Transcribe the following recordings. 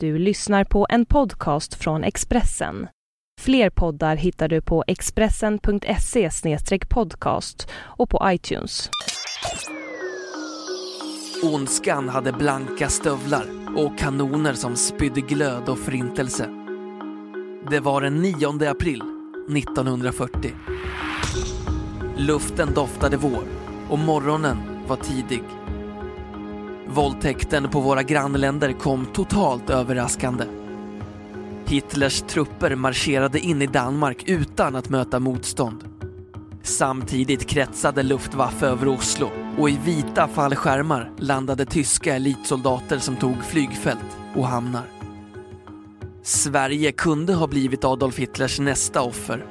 Du lyssnar på en podcast från Expressen. Fler poddar hittar du på expressen.se podcast och på iTunes. Ondskan hade blanka stövlar och kanoner som spydde glöd och förintelse. Det var den 9 april 1940. Luften doftade vår och morgonen var tidig. Våldtäkten på våra grannländer kom totalt överraskande. Hitlers trupper marscherade in i Danmark utan att möta motstånd. Samtidigt kretsade Luftwaffe över Oslo och i vita fallskärmar landade tyska elitsoldater som tog flygfält och hamnar. Sverige kunde ha blivit Adolf Hitlers nästa offer.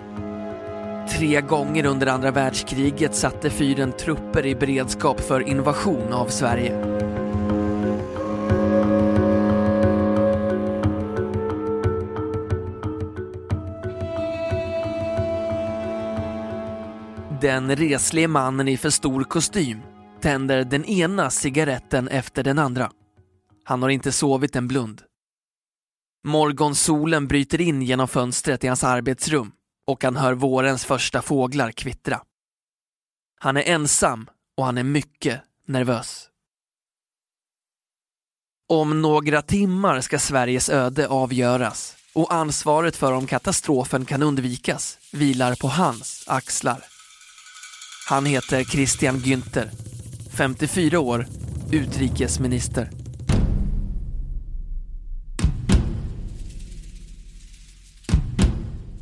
Tre gånger under andra världskriget satte fyren trupper i beredskap för invasion av Sverige. Den reslige mannen i för stor kostym tänder den ena cigaretten efter den andra. Han har inte sovit en blund. Morgonsolen bryter in genom fönstret i hans arbetsrum och han hör vårens första fåglar kvittra. Han är ensam och han är mycket nervös. Om några timmar ska Sveriges öde avgöras och ansvaret för om katastrofen kan undvikas vilar på hans axlar. Han heter Christian Günther, 54 år, utrikesminister.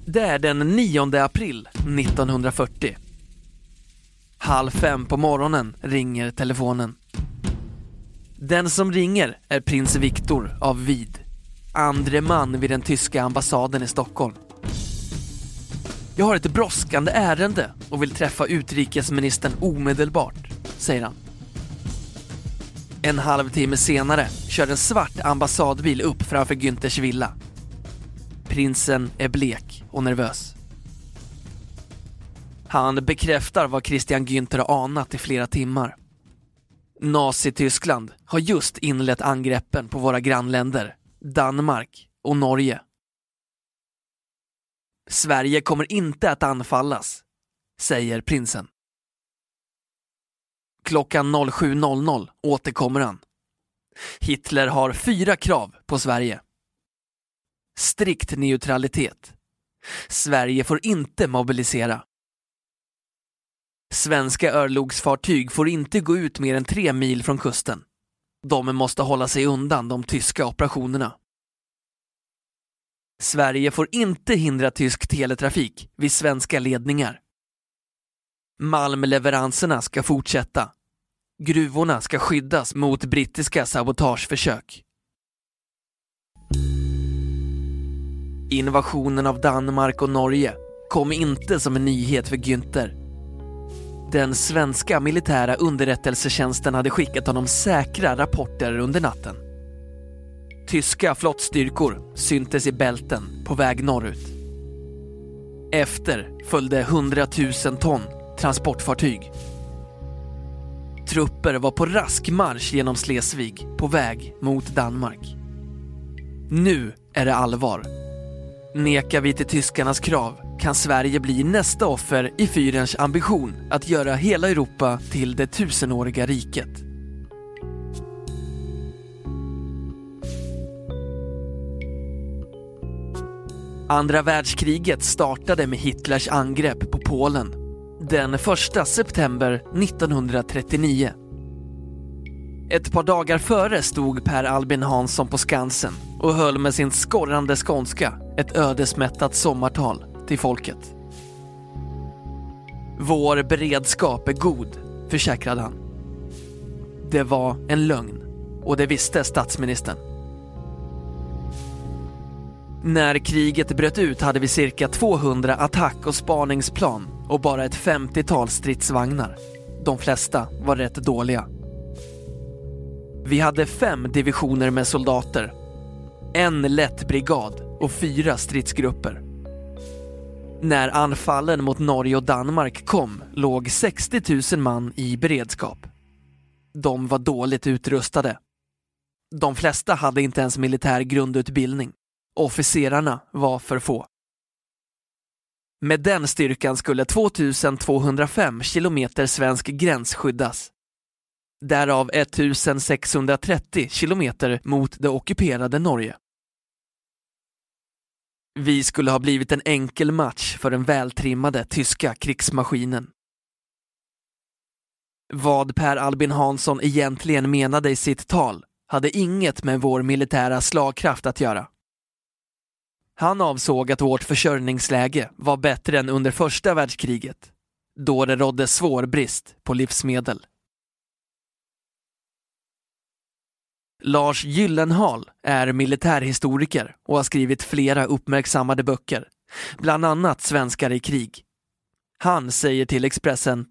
Det är den 9 april 1940. Halv fem på morgonen ringer telefonen. Den som ringer är prins Viktor av Vid, andre man vid den tyska ambassaden i Stockholm. Jag har ett brådskande ärende och vill träffa utrikesministern omedelbart, säger han. En halvtimme senare kör en svart ambassadbil upp framför Günthers villa. Prinsen är blek och nervös. Han bekräftar vad Christian Günther har anat i flera timmar. Nazityskland har just inlett angreppen på våra grannländer, Danmark och Norge. Sverige kommer inte att anfallas, säger prinsen. Klockan 07.00 återkommer han. Hitler har fyra krav på Sverige. Strikt neutralitet. Sverige får inte mobilisera. Svenska örlogsfartyg får inte gå ut mer än tre mil från kusten. De måste hålla sig undan de tyska operationerna. Sverige får inte hindra tysk teletrafik vid svenska ledningar. Malmleveranserna ska fortsätta. Gruvorna ska skyddas mot brittiska sabotageförsök. Invasionen av Danmark och Norge kom inte som en nyhet för Günther. Den svenska militära underrättelsetjänsten hade skickat honom säkra rapporter under natten. Tyska flottstyrkor syntes i bälten på väg norrut. Efter följde 100 000 ton transportfartyg. Trupper var på rask marsch genom Slesvig på väg mot Danmark. Nu är det allvar. Nekar vi till tyskarnas krav kan Sverige bli nästa offer i fyrens ambition att göra hela Europa till det tusenåriga riket. Andra världskriget startade med Hitlers angrepp på Polen den 1 september 1939. Ett par dagar före stod Per Albin Hansson på Skansen och höll med sin skorrande skånska ett ödesmättat sommartal till folket. Vår beredskap är god, försäkrade han. Det var en lögn och det visste statsministern. När kriget bröt ut hade vi cirka 200 attack och spaningsplan och bara ett 50-tal stridsvagnar. De flesta var rätt dåliga. Vi hade fem divisioner med soldater, en lätt brigad och fyra stridsgrupper. När anfallen mot Norge och Danmark kom låg 60 000 man i beredskap. De var dåligt utrustade. De flesta hade inte ens militär grundutbildning. Officerarna var för få. Med den styrkan skulle 2205 kilometer svensk gräns skyddas. Därav 1630 kilometer mot det ockuperade Norge. Vi skulle ha blivit en enkel match för den vältrimmade tyska krigsmaskinen. Vad Per Albin Hansson egentligen menade i sitt tal hade inget med vår militära slagkraft att göra. Han avsåg att vårt försörjningsläge var bättre än under första världskriget, då det rådde svår brist på livsmedel. Lars Gyllenhaal är militärhistoriker och har skrivit flera uppmärksammade böcker, bland annat Svenskar i krig. Han säger till Expressen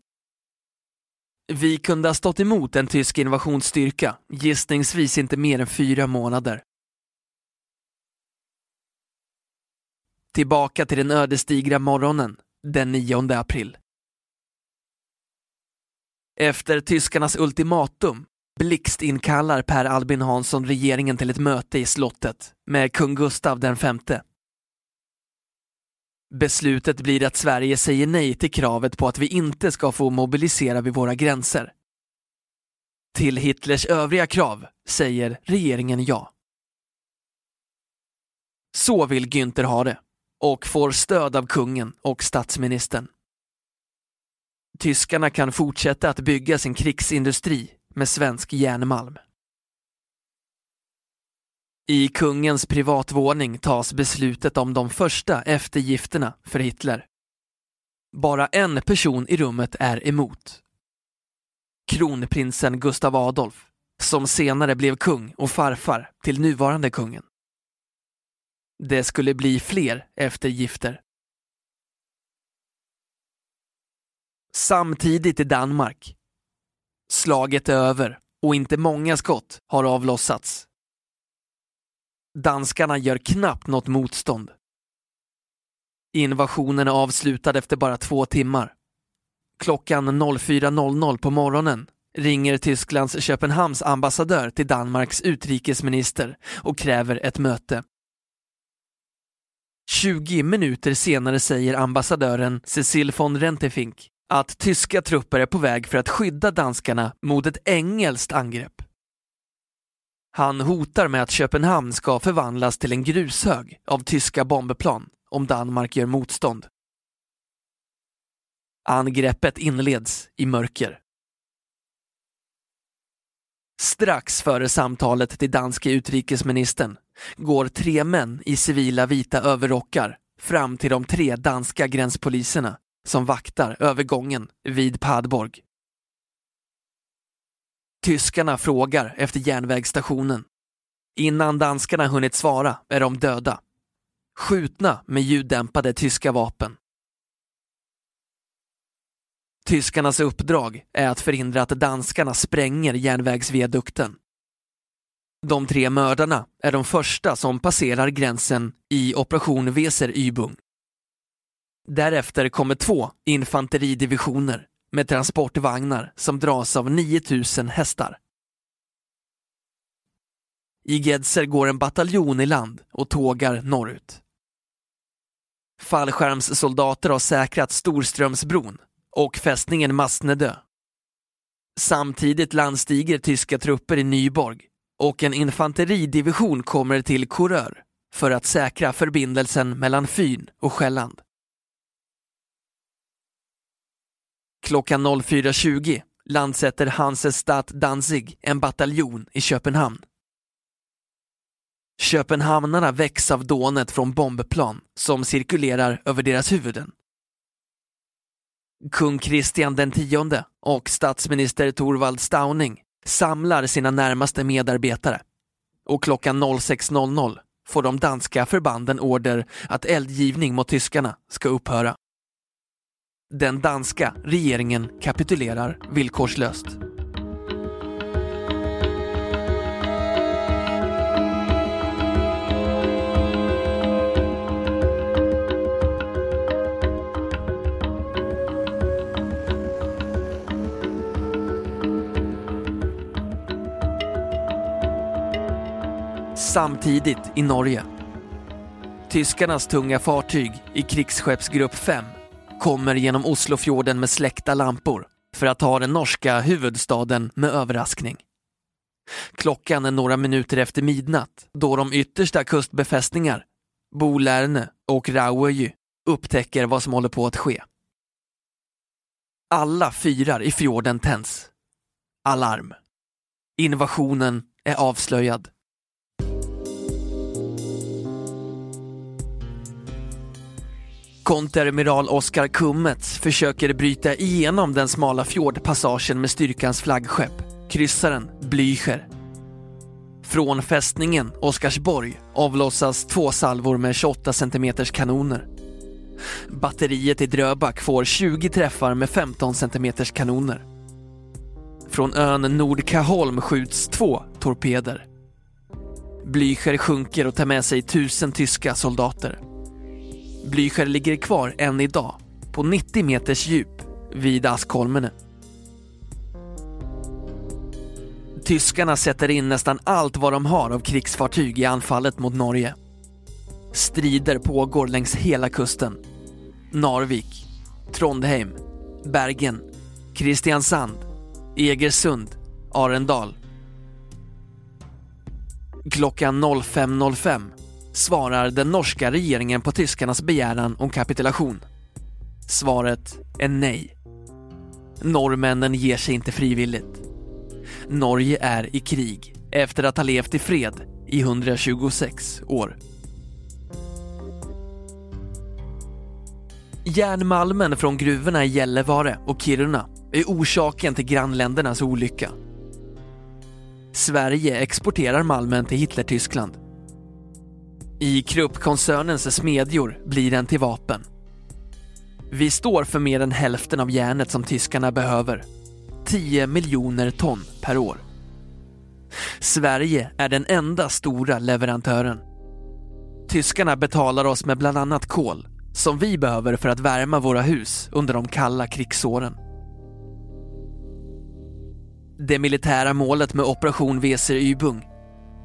vi kunde ha stått emot en tysk invasionsstyrka, gissningsvis inte mer än fyra månader. Tillbaka till den ödesdigra morgonen den 9 april. Efter tyskarnas ultimatum blixtinkallar Per Albin Hansson regeringen till ett möte i slottet med kung Gustav den femte. Beslutet blir att Sverige säger nej till kravet på att vi inte ska få mobilisera vid våra gränser. Till Hitlers övriga krav säger regeringen ja. Så vill Günther ha det och får stöd av kungen och statsministern. Tyskarna kan fortsätta att bygga sin krigsindustri med svensk järnmalm. I kungens privatvåning tas beslutet om de första eftergifterna för Hitler. Bara en person i rummet är emot. Kronprinsen Gustav Adolf, som senare blev kung och farfar till nuvarande kungen. Det skulle bli fler eftergifter. Samtidigt i Danmark. Slaget är över och inte många skott har avlossats. Danskarna gör knappt något motstånd. Invasionen är avslutad efter bara två timmar. Klockan 04.00 på morgonen ringer Tysklands Köpenhamns ambassadör till Danmarks utrikesminister och kräver ett möte. 20 minuter senare säger ambassadören Cecil von Rentefink att tyska trupper är på väg för att skydda danskarna mot ett engelskt angrepp. Han hotar med att Köpenhamn ska förvandlas till en grushög av tyska bombplan om Danmark gör motstånd. Angreppet inleds i mörker. Strax före samtalet till danske utrikesministern går tre män i civila vita överrockar fram till de tre danska gränspoliserna som vaktar övergången vid Padborg. Tyskarna frågar efter järnvägsstationen. Innan danskarna hunnit svara är de döda. Skjutna med ljuddämpade tyska vapen. Tyskarnas uppdrag är att förhindra att danskarna spränger järnvägsviadukten. De tre mördarna är de första som passerar gränsen i Operation Weser-Ybung. Därefter kommer två infanteridivisioner med transportvagnar som dras av 9000 hästar. I Gedser går en bataljon i land och tågar norrut. Fallskärmssoldater har säkrat Storströmsbron och fästningen Masnedö. Samtidigt landstiger tyska trupper i Nyborg och en infanteridivision kommer till Korör för att säkra förbindelsen mellan Fyn och Själland. Klockan 04.20 landsätter Hansestadt Danzig en bataljon i Köpenhamn. Köpenhamnarna väcks av dånet från bombplan som cirkulerar över deras huvuden. Kung Kristian den tionde och statsminister Torvald Stauning samlar sina närmaste medarbetare och klockan 06.00 får de danska förbanden order att eldgivning mot tyskarna ska upphöra. Den danska regeringen kapitulerar villkorslöst. Samtidigt i Norge. Tyskarnas tunga fartyg i krigsskeppsgrupp 5 kommer genom Oslofjorden med släckta lampor för att ta den norska huvudstaden med överraskning. Klockan är några minuter efter midnatt då de yttersta kustbefästningar, Bolärne och Rauöjy, upptäcker vad som håller på att ske. Alla fyrar i fjorden tänds. Alarm. Invasionen är avslöjad. Konteramiral Oskar Kummets försöker bryta igenom den smala fjordpassagen med styrkans flaggskepp, kryssaren Blücher. Från fästningen Oskarsborg avlossas två salvor med 28 cm kanoner. Batteriet i Dröback får 20 träffar med 15 cm kanoner. Från ön Nordkaholm skjuts två torpeder. Blücher sjunker och tar med sig tusen tyska soldater. Blücher ligger kvar än idag, på 90 meters djup, vid Askholmene. Tyskarna sätter in nästan allt vad de har av krigsfartyg i anfallet mot Norge. Strider pågår längs hela kusten. Narvik, Trondheim, Bergen, Kristiansand, Egersund, Arendal. Klockan 05.05 svarar den norska regeringen på tyskarnas begäran om kapitulation. Svaret är nej. Norrmännen ger sig inte frivilligt. Norge är i krig efter att ha levt i fred i 126 år. Järnmalmen från gruvorna i Gällivare och Kiruna är orsaken till grannländernas olycka. Sverige exporterar malmen till Hitlertyskland. I Krupp-koncernens smedjor blir den till vapen. Vi står för mer än hälften av järnet som tyskarna behöver. 10 miljoner ton per år. Sverige är den enda stora leverantören. Tyskarna betalar oss med bland annat kol som vi behöver för att värma våra hus under de kalla krigsåren. Det militära målet med Operation Weser Übung,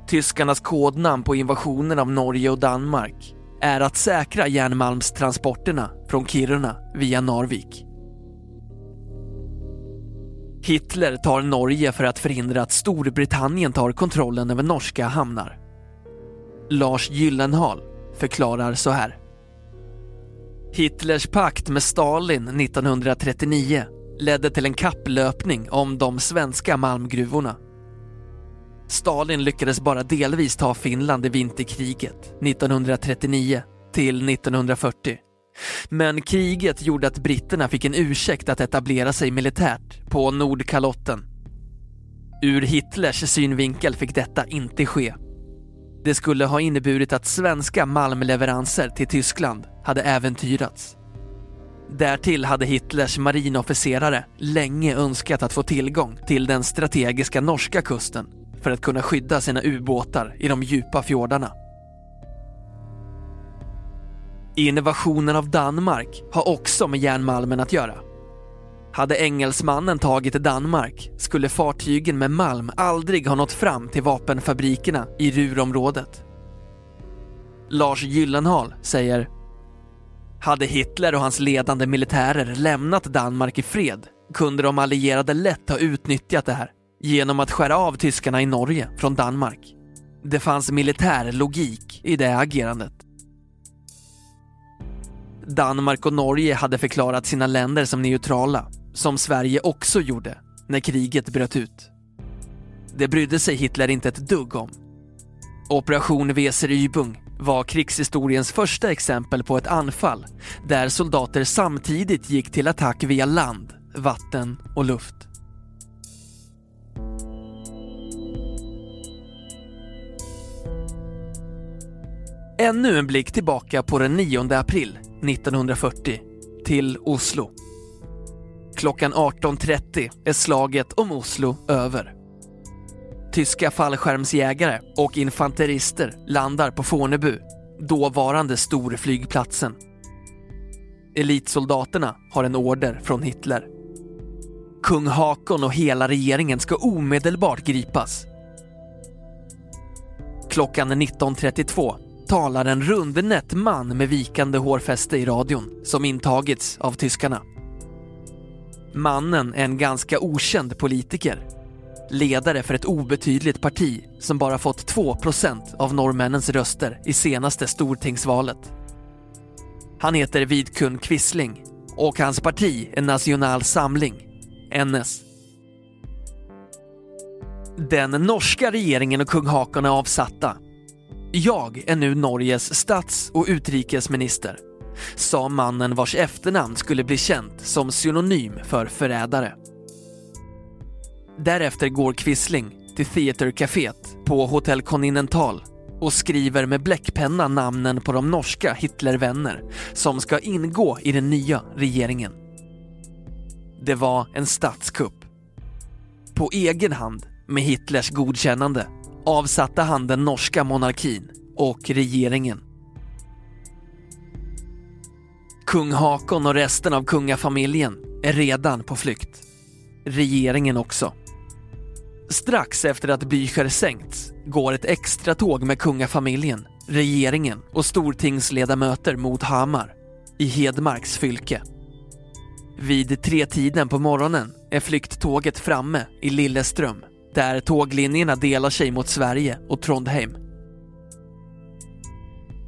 tyskarnas kodnamn på invasionen av Norge och Danmark, är att säkra järnmalmstransporterna från Kiruna via Narvik. Hitler tar Norge för att förhindra att Storbritannien tar kontrollen över norska hamnar. Lars Gyllenhaal förklarar så här. Hitlers pakt med Stalin 1939 ledde till en kapplöpning om de svenska malmgruvorna. Stalin lyckades bara delvis ta Finland i vinterkriget 1939 till 1940. Men kriget gjorde att britterna fick en ursäkt att etablera sig militärt på Nordkalotten. Ur Hitlers synvinkel fick detta inte ske. Det skulle ha inneburit att svenska malmleveranser till Tyskland hade äventyrats. Därtill hade Hitlers marinofficerare länge önskat att få tillgång till den strategiska norska kusten för att kunna skydda sina ubåtar i de djupa fjordarna. Invasionen av Danmark har också med järnmalmen att göra. Hade engelsmannen tagit Danmark skulle fartygen med malm aldrig ha nått fram till vapenfabrikerna i Rurområdet. Lars Gyllenhaal säger hade Hitler och hans ledande militärer lämnat Danmark i fred kunde de allierade lätt ha utnyttjat det här genom att skära av tyskarna i Norge från Danmark. Det fanns militär logik i det agerandet. Danmark och Norge hade förklarat sina länder som neutrala, som Sverige också gjorde när kriget bröt ut. Det brydde sig Hitler inte ett dugg om. Operation Weser Übung var krigshistoriens första exempel på ett anfall där soldater samtidigt gick till attack via land, vatten och luft. Ännu en blick tillbaka på den 9 april 1940 till Oslo. Klockan 18.30 är slaget om Oslo över. Tyska fallskärmsjägare och infanterister landar på Fornebu, dåvarande storflygplatsen. Elitsoldaterna har en order från Hitler. Kung Hakon och hela regeringen ska omedelbart gripas Klockan 19.32 talar en rundnätt man med vikande hårfäste i radion som intagits av tyskarna. Mannen är en ganska okänd politiker. Ledare för ett obetydligt parti som bara fått 2% av norrmännens röster i senaste stortingsvalet. Han heter Vidkun Quisling och hans parti är National Samling, NS. Den norska regeringen och kung Hakan är avsatta. Jag är nu Norges stats och utrikesminister, sa mannen vars efternamn skulle bli känt som synonym för förrädare. Därefter går Quisling till Theatercaféet på Hotel Continental och skriver med bläckpenna namnen på de norska Hitlervänner som ska ingå i den nya regeringen. Det var en statskupp. På egen hand, med Hitlers godkännande, avsatte han den norska monarkin och regeringen. Kung Hakon och resten av kungafamiljen är redan på flykt. Regeringen också. Strax efter att Blücher sänkts går ett extra tåg med kungafamiljen, regeringen och stortingsledamöter mot Hamar i Hedmarks fylke. Vid tretiden på morgonen är flykttåget framme i Lilleström där tåglinjerna delar sig mot Sverige och Trondheim.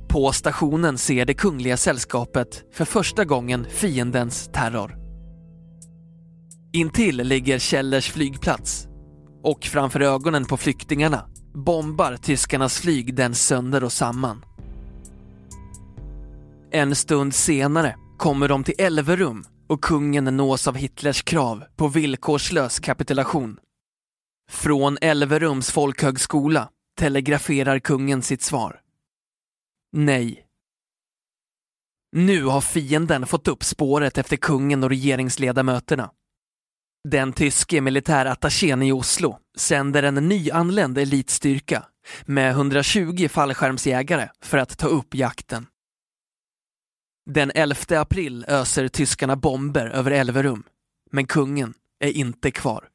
På stationen ser det kungliga sällskapet för första gången fiendens terror. Intill ligger Kjellers flygplats och framför ögonen på flyktingarna bombar tyskarnas flyg den sönder och samman. En stund senare kommer de till Elverum och kungen nås av Hitlers krav på villkorslös kapitulation. Från Elverums folkhögskola telegraferar kungen sitt svar. Nej. Nu har fienden fått upp spåret efter kungen och regeringsledamöterna. Den tyske militärattachén i Oslo sänder en nyanländ elitstyrka med 120 fallskärmsjägare för att ta upp jakten. Den 11 april öser tyskarna bomber över Elverum, men kungen är inte kvar.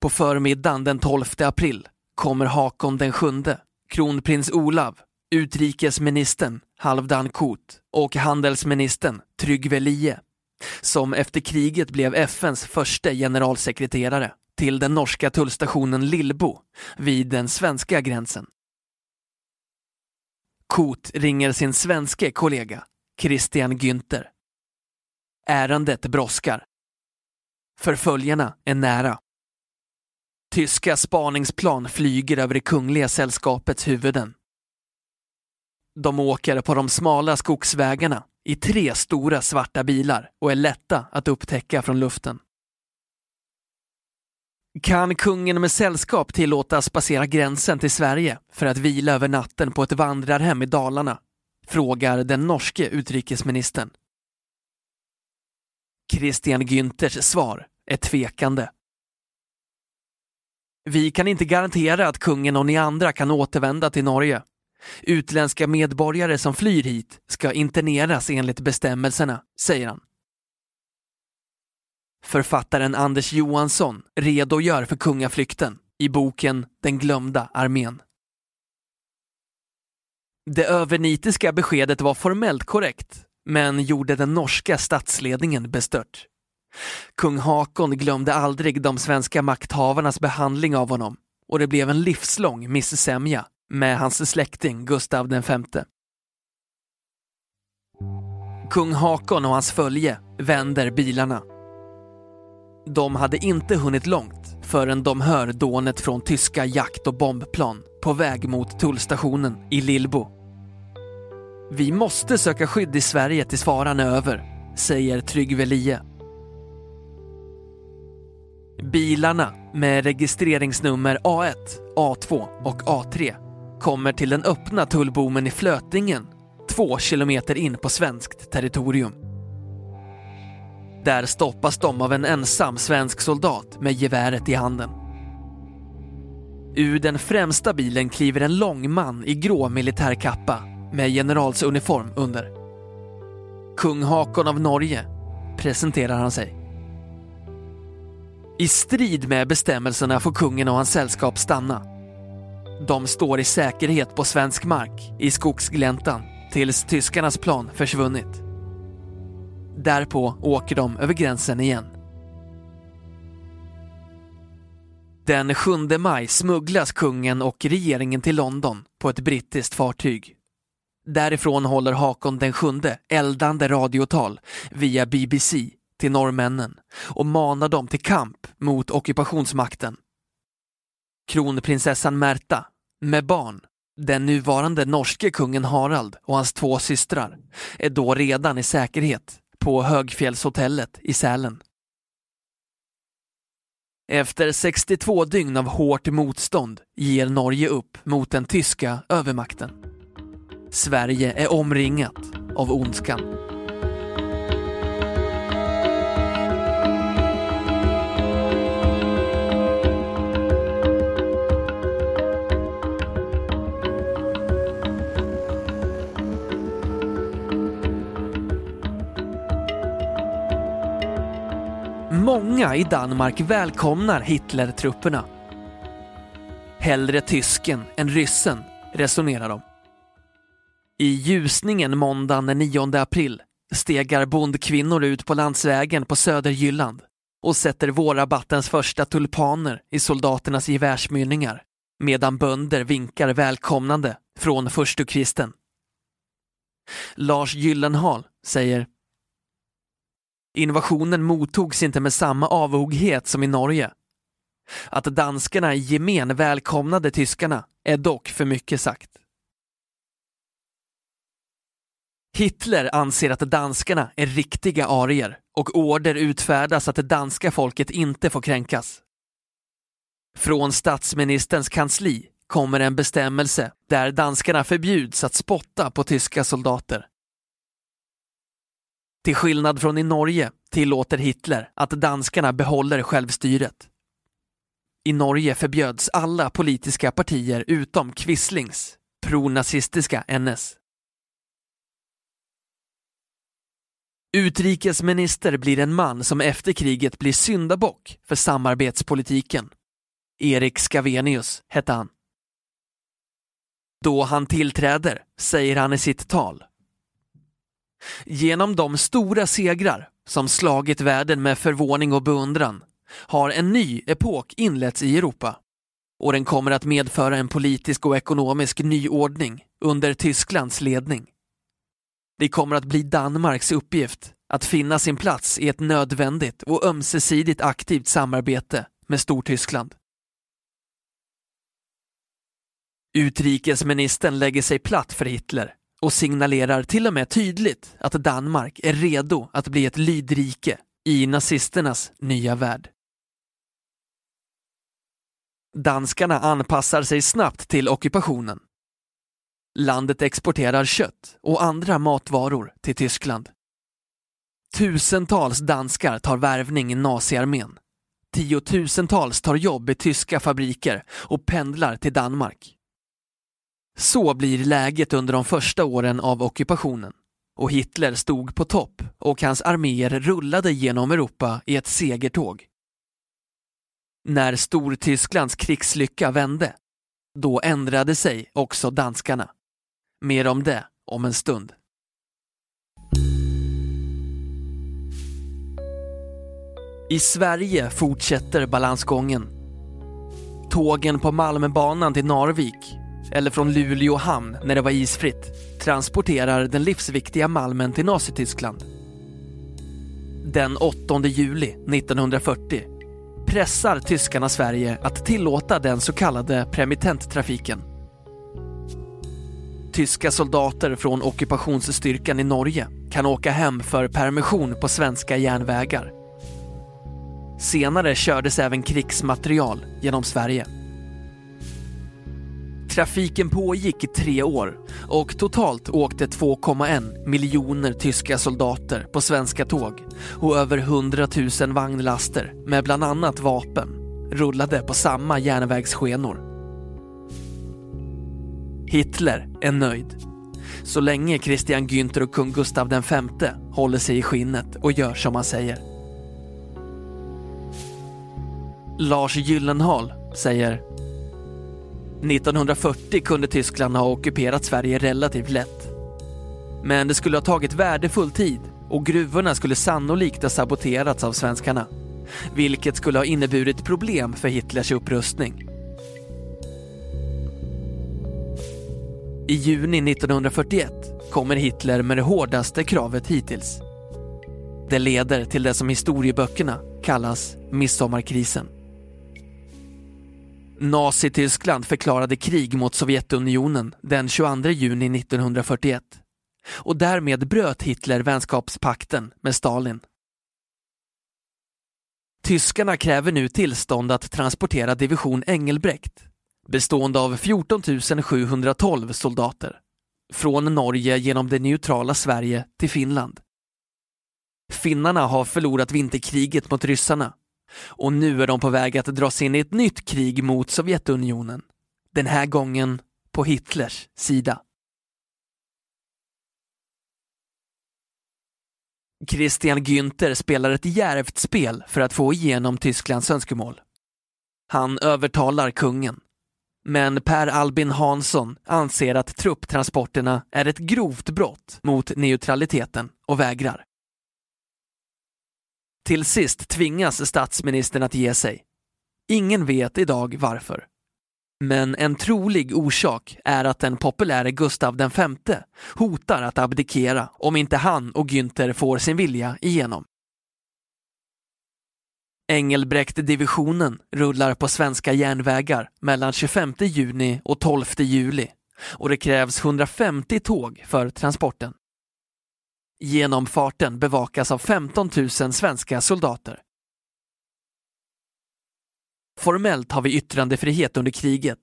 På förmiddagen den 12 april kommer Hakon den sjunde, kronprins Olav, utrikesministern Halvdan Koth och handelsministern Trygve Lie som efter kriget blev FNs första generalsekreterare till den norska tullstationen Lillbo vid den svenska gränsen. Kot ringer sin svenske kollega Christian Günther. Ärendet brådskar. Förföljarna är nära. Tyska spaningsplan flyger över det kungliga sällskapets huvuden. De åker på de smala skogsvägarna i tre stora svarta bilar och är lätta att upptäcka från luften. Kan kungen med sällskap tillåtas passera gränsen till Sverige för att vila över natten på ett vandrarhem i Dalarna? Frågar den norske utrikesministern. Christian Günthers svar är tvekande. Vi kan inte garantera att kungen och ni andra kan återvända till Norge. Utländska medborgare som flyr hit ska interneras enligt bestämmelserna, säger han. Författaren Anders Johansson redogör för kungaflykten i boken Den glömda armén. Det övernitiska beskedet var formellt korrekt, men gjorde den norska statsledningen bestört. Kung Hakon glömde aldrig de svenska makthavarnas behandling av honom och det blev en livslång missämja med hans släkting Gustav V. Kung Hakon och hans följe vänder bilarna. De hade inte hunnit långt förrän de hör dånet från tyska jakt och bombplan på väg mot tullstationen i Lillbo. Vi måste söka skydd i Sverige tills faran är över, säger Trygve Lie. Bilarna med registreringsnummer A1, A2 och A3 kommer till den öppna tullbommen i Flötingen, två kilometer in på svenskt territorium. Där stoppas de av en ensam svensk soldat med geväret i handen. Ur den främsta bilen kliver en lång man i grå militärkappa med generalsuniform under. Kung Hakon av Norge presenterar han sig. I strid med bestämmelserna får kungen och hans sällskap stanna De står i säkerhet på svensk mark i skogsgläntan tills tyskarnas plan försvunnit. Därpå åker de över gränsen igen. Den 7 maj smugglas kungen och regeringen till London på ett brittiskt fartyg. Därifrån håller Hakon den sjunde eldande radiotal via BBC till norrmännen och manar dem till kamp mot ockupationsmakten. Kronprinsessan Märta, med barn, den nuvarande norske kungen Harald och hans två systrar, är då redan i säkerhet på Högfjällshotellet i Sälen. Efter 62 dygn av hårt motstånd ger Norge upp mot den tyska övermakten. Sverige är omringat av ondskan. Många i Danmark välkomnar Hitlertrupperna. Hellre tysken än ryssen, resonerar de. I ljusningen måndagen den 9 april stegar bondkvinnor ut på landsvägen på Söderjylland och sätter vårrabattens första tulpaner i soldaternas gevärsmynningar medan bönder vinkar välkomnande från förstukvisten. Lars Gyllenhaal säger Invasionen mottogs inte med samma avoghet som i Norge. Att danskarna i gemen välkomnade tyskarna är dock för mycket sagt. Hitler anser att danskarna är riktiga arier och order utfärdas att det danska folket inte får kränkas. Från statsministerns kansli kommer en bestämmelse där danskarna förbjuds att spotta på tyska soldater. Till skillnad från i Norge tillåter Hitler att danskarna behåller självstyret. I Norge förbjöds alla politiska partier utom Quislings, pronazistiska NS. Utrikesminister blir en man som efter kriget blir syndabock för samarbetspolitiken. Erik Scavenius hette han. Då han tillträder säger han i sitt tal Genom de stora segrar som slagit världen med förvåning och beundran har en ny epok inletts i Europa och den kommer att medföra en politisk och ekonomisk nyordning under Tysklands ledning. Det kommer att bli Danmarks uppgift att finna sin plats i ett nödvändigt och ömsesidigt aktivt samarbete med Stortyskland. Utrikesministern lägger sig platt för Hitler och signalerar till och med tydligt att Danmark är redo att bli ett lydrike i nazisternas nya värld. Danskarna anpassar sig snabbt till ockupationen. Landet exporterar kött och andra matvaror till Tyskland. Tusentals danskar tar värvning i naziarmén. Tiotusentals tar jobb i tyska fabriker och pendlar till Danmark. Så blir läget under de första åren av ockupationen och Hitler stod på topp och hans arméer rullade genom Europa i ett segertåg. När Stortysklands krigslycka vände, då ändrade sig också danskarna. Mer om det om en stund. I Sverige fortsätter balansgången. Tågen på Malmbanan till Narvik eller från Luleå hamn när det var isfritt, transporterar den livsviktiga malmen till Nazityskland. Den 8 juli 1940 pressar tyskarna Sverige att tillåta den så kallade premitenttrafiken. Tyska soldater från ockupationsstyrkan i Norge kan åka hem för permission på svenska järnvägar. Senare kördes även krigsmaterial genom Sverige. Trafiken pågick i tre år och totalt åkte 2,1 miljoner tyska soldater på svenska tåg och över 100 000 vagnlaster med bland annat vapen rullade på samma järnvägsskenor. Hitler är nöjd. Så länge Christian Günther och kung Gustav V håller sig i skinnet och gör som han säger. Lars Gyllenhaal säger 1940 kunde Tyskland ha ockuperat Sverige relativt lätt. Men det skulle ha tagit värdefull tid och gruvorna skulle sannolikt ha saboterats av svenskarna. Vilket skulle ha inneburit problem för Hitlers upprustning. I juni 1941 kommer Hitler med det hårdaste kravet hittills. Det leder till det som historieböckerna kallas midsommarkrisen. Nazityskland förklarade krig mot Sovjetunionen den 22 juni 1941 och därmed bröt Hitler vänskapspakten med Stalin. Tyskarna kräver nu tillstånd att transportera division Engelbrekt bestående av 14 712 soldater från Norge genom det neutrala Sverige till Finland. Finnarna har förlorat vinterkriget mot ryssarna och nu är de på väg att dras in i ett nytt krig mot Sovjetunionen. Den här gången på Hitlers sida. Christian Günther spelar ett järvt spel för att få igenom Tysklands önskemål. Han övertalar kungen. Men Per Albin Hansson anser att trupptransporterna är ett grovt brott mot neutraliteten och vägrar. Till sist tvingas statsministern att ge sig. Ingen vet idag varför. Men en trolig orsak är att den populäre Gustav V hotar att abdikera om inte han och Günther får sin vilja igenom. Engelbrekt-divisionen rullar på svenska järnvägar mellan 25 juni och 12 juli och det krävs 150 tåg för transporten. Genomfarten bevakas av 15 000 svenska soldater. Formellt har vi yttrandefrihet under kriget,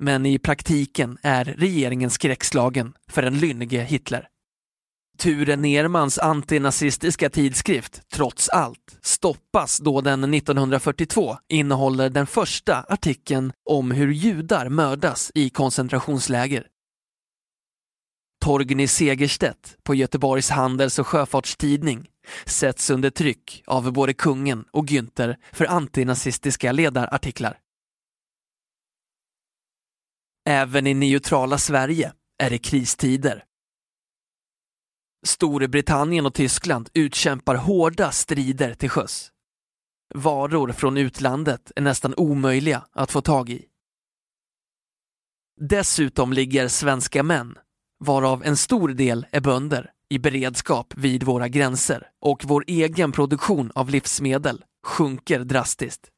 men i praktiken är regeringen skräckslagen för en lynnige Hitler. Ture Nermans antinazistiska tidskrift Trots allt stoppas då den 1942 innehåller den första artikeln om hur judar mördas i koncentrationsläger. Torgny Segerstedt på Göteborgs Handels och Sjöfartstidning sätts under tryck av både kungen och Günther för antinazistiska ledarartiklar. Även i neutrala Sverige är det kristider. Storbritannien och Tyskland utkämpar hårda strider till sjöss. Varor från utlandet är nästan omöjliga att få tag i. Dessutom ligger svenska män, varav en stor del är bönder, i beredskap vid våra gränser och vår egen produktion av livsmedel sjunker drastiskt.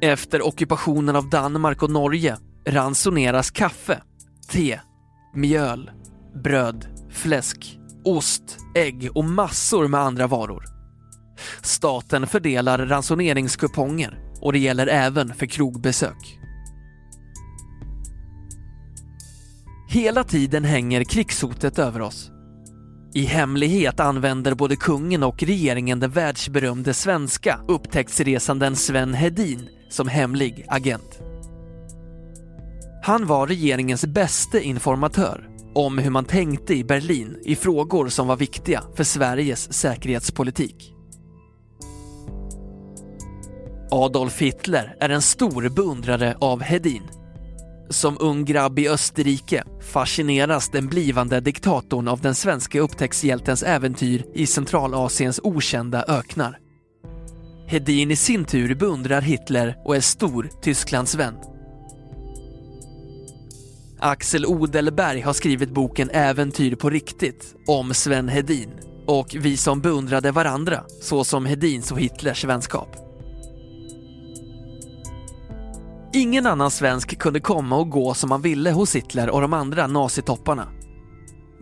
Efter ockupationen av Danmark och Norge ransoneras kaffe, te, mjöl, bröd, fläsk, ost, ägg och massor med andra varor. Staten fördelar ransoneringskuponger och det gäller även för krogbesök. Hela tiden hänger krigshotet över oss. I hemlighet använder både kungen och regeringen den världsberömde svenska upptäcktsresanden Sven Hedin som hemlig agent. Han var regeringens bäste informatör om hur man tänkte i Berlin i frågor som var viktiga för Sveriges säkerhetspolitik. Adolf Hitler är en stor beundrare av Hedin. Som ung grabb i Österrike fascineras den blivande diktatorn av den svenska upptäcktshjältens äventyr i Centralasiens okända öknar. Hedin i sin tur beundrar Hitler och är stor Tysklandsvän. Axel Odelberg har skrivit boken Äventyr på riktigt om Sven Hedin och vi som beundrade varandra, såsom Hedins och Hitlers vänskap. Ingen annan svensk kunde komma och gå som man ville hos Hitler och de andra nazitopparna.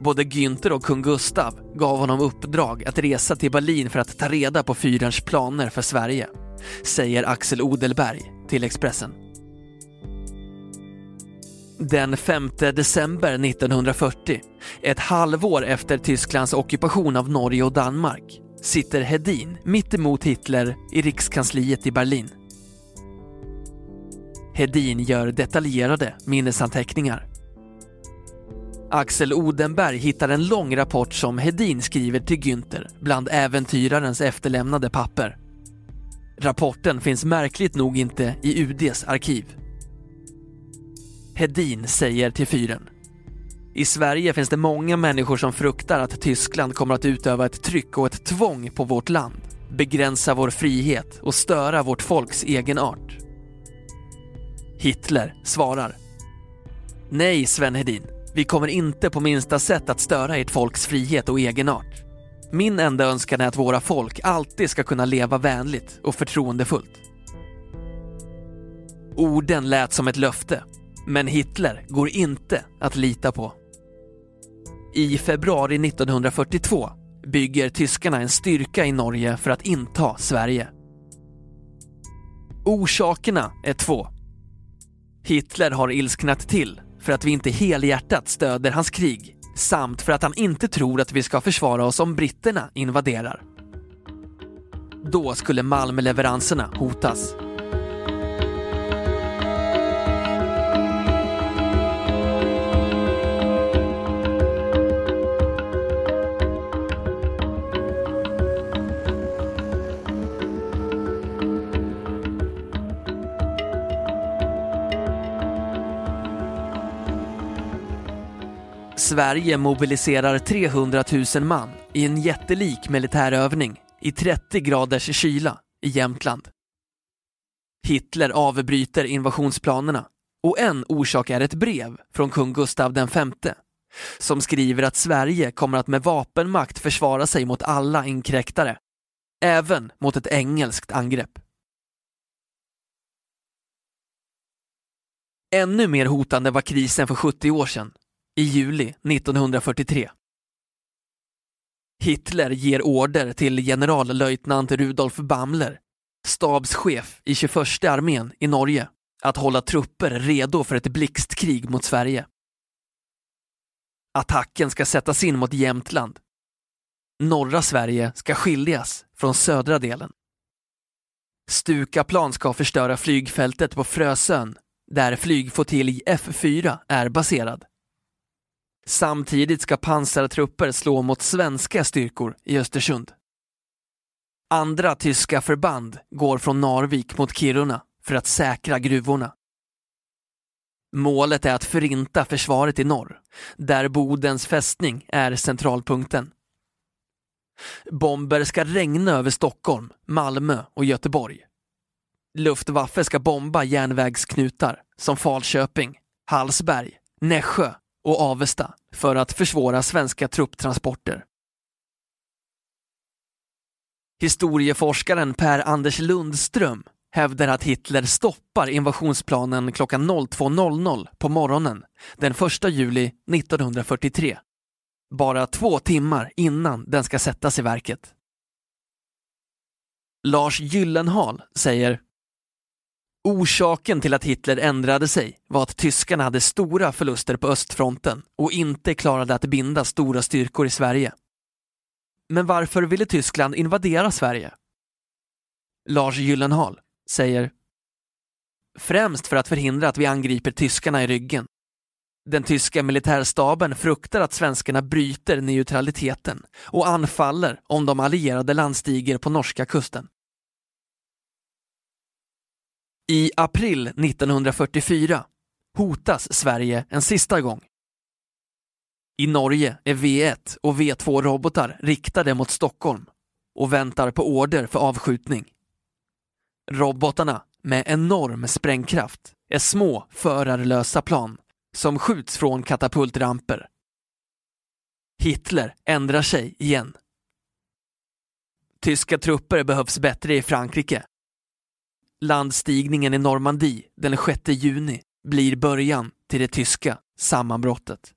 Både Günther och kung Gustav gav honom uppdrag att resa till Berlin för att ta reda på fyrens planer för Sverige, säger Axel Odelberg till Expressen. Den 5 december 1940, ett halvår efter Tysklands ockupation av Norge och Danmark, sitter Hedin mittemot Hitler i rikskansliet i Berlin. Hedin gör detaljerade minnesanteckningar. Axel Odenberg hittar en lång rapport som Hedin skriver till Günther bland äventyrarens efterlämnade papper. Rapporten finns märkligt nog inte i UDs arkiv. Hedin säger till fyren. I Sverige finns det många människor som fruktar att Tyskland kommer att utöva ett tryck och ett tvång på vårt land, begränsa vår frihet och störa vårt folks egenart. Hitler svarar. Nej, Sven Hedin. Vi kommer inte på minsta sätt att störa ert folks frihet och egenart. Min enda önskan är att våra folk alltid ska kunna leva vänligt och förtroendefullt. Orden lät som ett löfte, men Hitler går inte att lita på. I februari 1942 bygger tyskarna en styrka i Norge för att inta Sverige. Orsakerna är två. Hitler har ilsknat till för att vi inte helhjärtat stöder hans krig samt för att han inte tror att vi ska försvara oss om britterna invaderar. Då skulle Malmleveranserna hotas. Sverige mobiliserar 300 000 man i en jättelik militärövning i 30 graders kyla i Jämtland. Hitler avbryter invasionsplanerna och en orsak är ett brev från kung Gustav V som skriver att Sverige kommer att med vapenmakt försvara sig mot alla inkräktare, även mot ett engelskt angrepp. Ännu mer hotande var krisen för 70 år sedan i juli 1943. Hitler ger order till generallöjtnant Rudolf Bamler, stabschef i 21 armén i Norge, att hålla trupper redo för ett blixtkrig mot Sverige. Attacken ska sättas in mot Jämtland. Norra Sverige ska skiljas från södra delen. Stukaplan ska förstöra flygfältet på Frösön, där flygflottilj F4 är baserad. Samtidigt ska pansartrupper slå mot svenska styrkor i Östersund. Andra tyska förband går från Narvik mot Kiruna för att säkra gruvorna. Målet är att förinta försvaret i norr, där Bodens fästning är centralpunkten. Bomber ska regna över Stockholm, Malmö och Göteborg. Luftwaffe ska bomba järnvägsknutar som Falköping, Hallsberg, Nässjö och Avesta för att försvåra svenska trupptransporter. Historieforskaren Per-Anders Lundström hävdar att Hitler stoppar invasionsplanen klockan 02.00 på morgonen den 1 juli 1943. Bara två timmar innan den ska sättas i verket. Lars Gyllenhaal säger Orsaken till att Hitler ändrade sig var att tyskarna hade stora förluster på östfronten och inte klarade att binda stora styrkor i Sverige. Men varför ville Tyskland invadera Sverige? Lars Gyllenhaal säger Främst för att förhindra att vi angriper tyskarna i ryggen. Den tyska militärstaben fruktar att svenskarna bryter neutraliteten och anfaller om de allierade landstiger på norska kusten. I april 1944 hotas Sverige en sista gång. I Norge är V1 och V2 robotar riktade mot Stockholm och väntar på order för avskjutning. Robotarna med enorm sprängkraft är små förarlösa plan som skjuts från katapultramper. Hitler ändrar sig igen. Tyska trupper behövs bättre i Frankrike Landstigningen i Normandie den 6 juni blir början till det tyska sammanbrottet.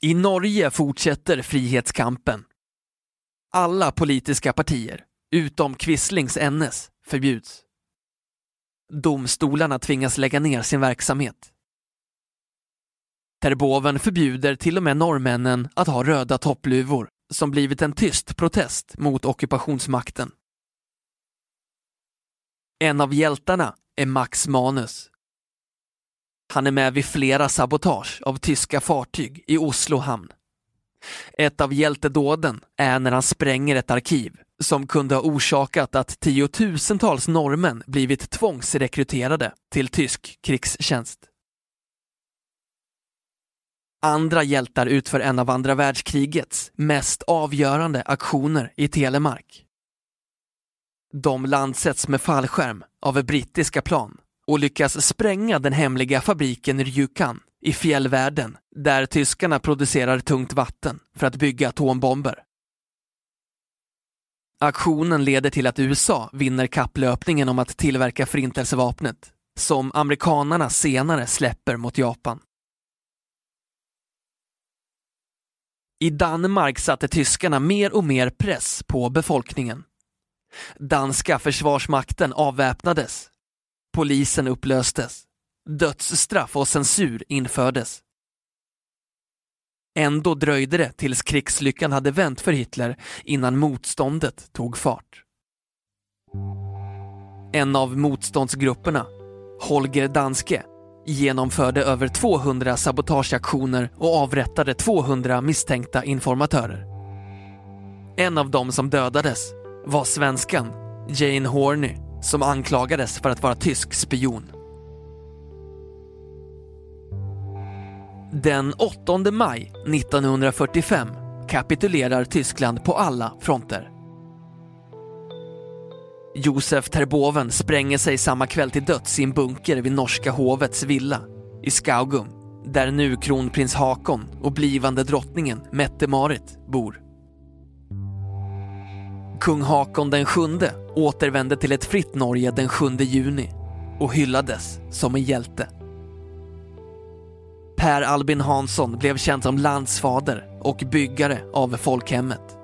I Norge fortsätter frihetskampen. Alla politiska partier, utom Quislings NS, förbjuds. Domstolarna tvingas lägga ner sin verksamhet. Terboven förbjuder till och med norrmännen att ha röda toppluvor som blivit en tyst protest mot ockupationsmakten. En av hjältarna är Max Manus. Han är med vid flera sabotage av tyska fartyg i Oslo hamn. Ett av hjältedåden är när han spränger ett arkiv som kunde ha orsakat att tiotusentals norrmän blivit tvångsrekryterade till tysk krigstjänst. Andra hjältar utför en av andra världskrigets mest avgörande aktioner i Telemark. De landsätts med fallskärm av brittiska plan och lyckas spränga den hemliga fabriken Rjukan i fjällvärlden där tyskarna producerar tungt vatten för att bygga atombomber. Aktionen leder till att USA vinner kapplöpningen om att tillverka förintelsevapnet som amerikanarna senare släpper mot Japan. I Danmark satte tyskarna mer och mer press på befolkningen. Danska försvarsmakten avväpnades. Polisen upplöstes. Dödsstraff och censur infördes. Ändå dröjde det tills krigslyckan hade vänt för Hitler innan motståndet tog fart. En av motståndsgrupperna, Holger Danske, genomförde över 200 sabotageaktioner och avrättade 200 misstänkta informatörer. En av dem som dödades var svenskan Jane Horney som anklagades för att vara tysk spion. Den 8 maj 1945 kapitulerar Tyskland på alla fronter. Josef Terboven spränger sig samma kväll till döds i en bunker vid norska hovets villa i Skaugum, där nu kronprins Hakon och blivande drottningen Mette-Marit bor. Kung Hakon den sjunde återvände till ett fritt Norge den 7 juni och hyllades som en hjälte. Per Albin Hansson blev känd som landsfader och byggare av folkhemmet.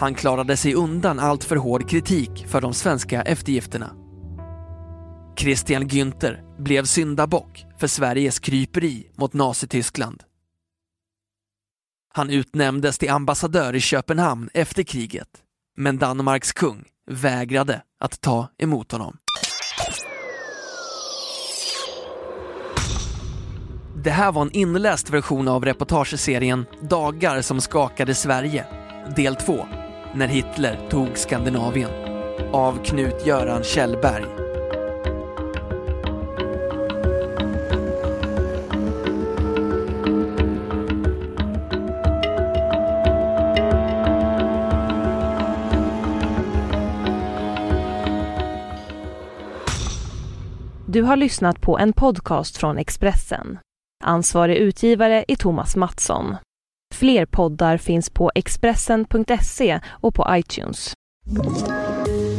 Han klarade sig undan allt för hård kritik för de svenska eftergifterna. Christian Günther blev syndabock för Sveriges kryperi mot Nazityskland. Han utnämndes till ambassadör i Köpenhamn efter kriget, men Danmarks kung vägrade att ta emot honom. Det här var en inläst version av reportageserien Dagar som skakade Sverige, del 2, när Hitler tog Skandinavien, av Knut-Göran Kjellberg. Du har lyssnat på en podcast från Expressen. Ansvarig utgivare är Thomas Mattsson. Fler poddar finns på Expressen.se och på iTunes.